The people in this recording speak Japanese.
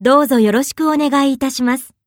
どうぞよろしくお願いいたします。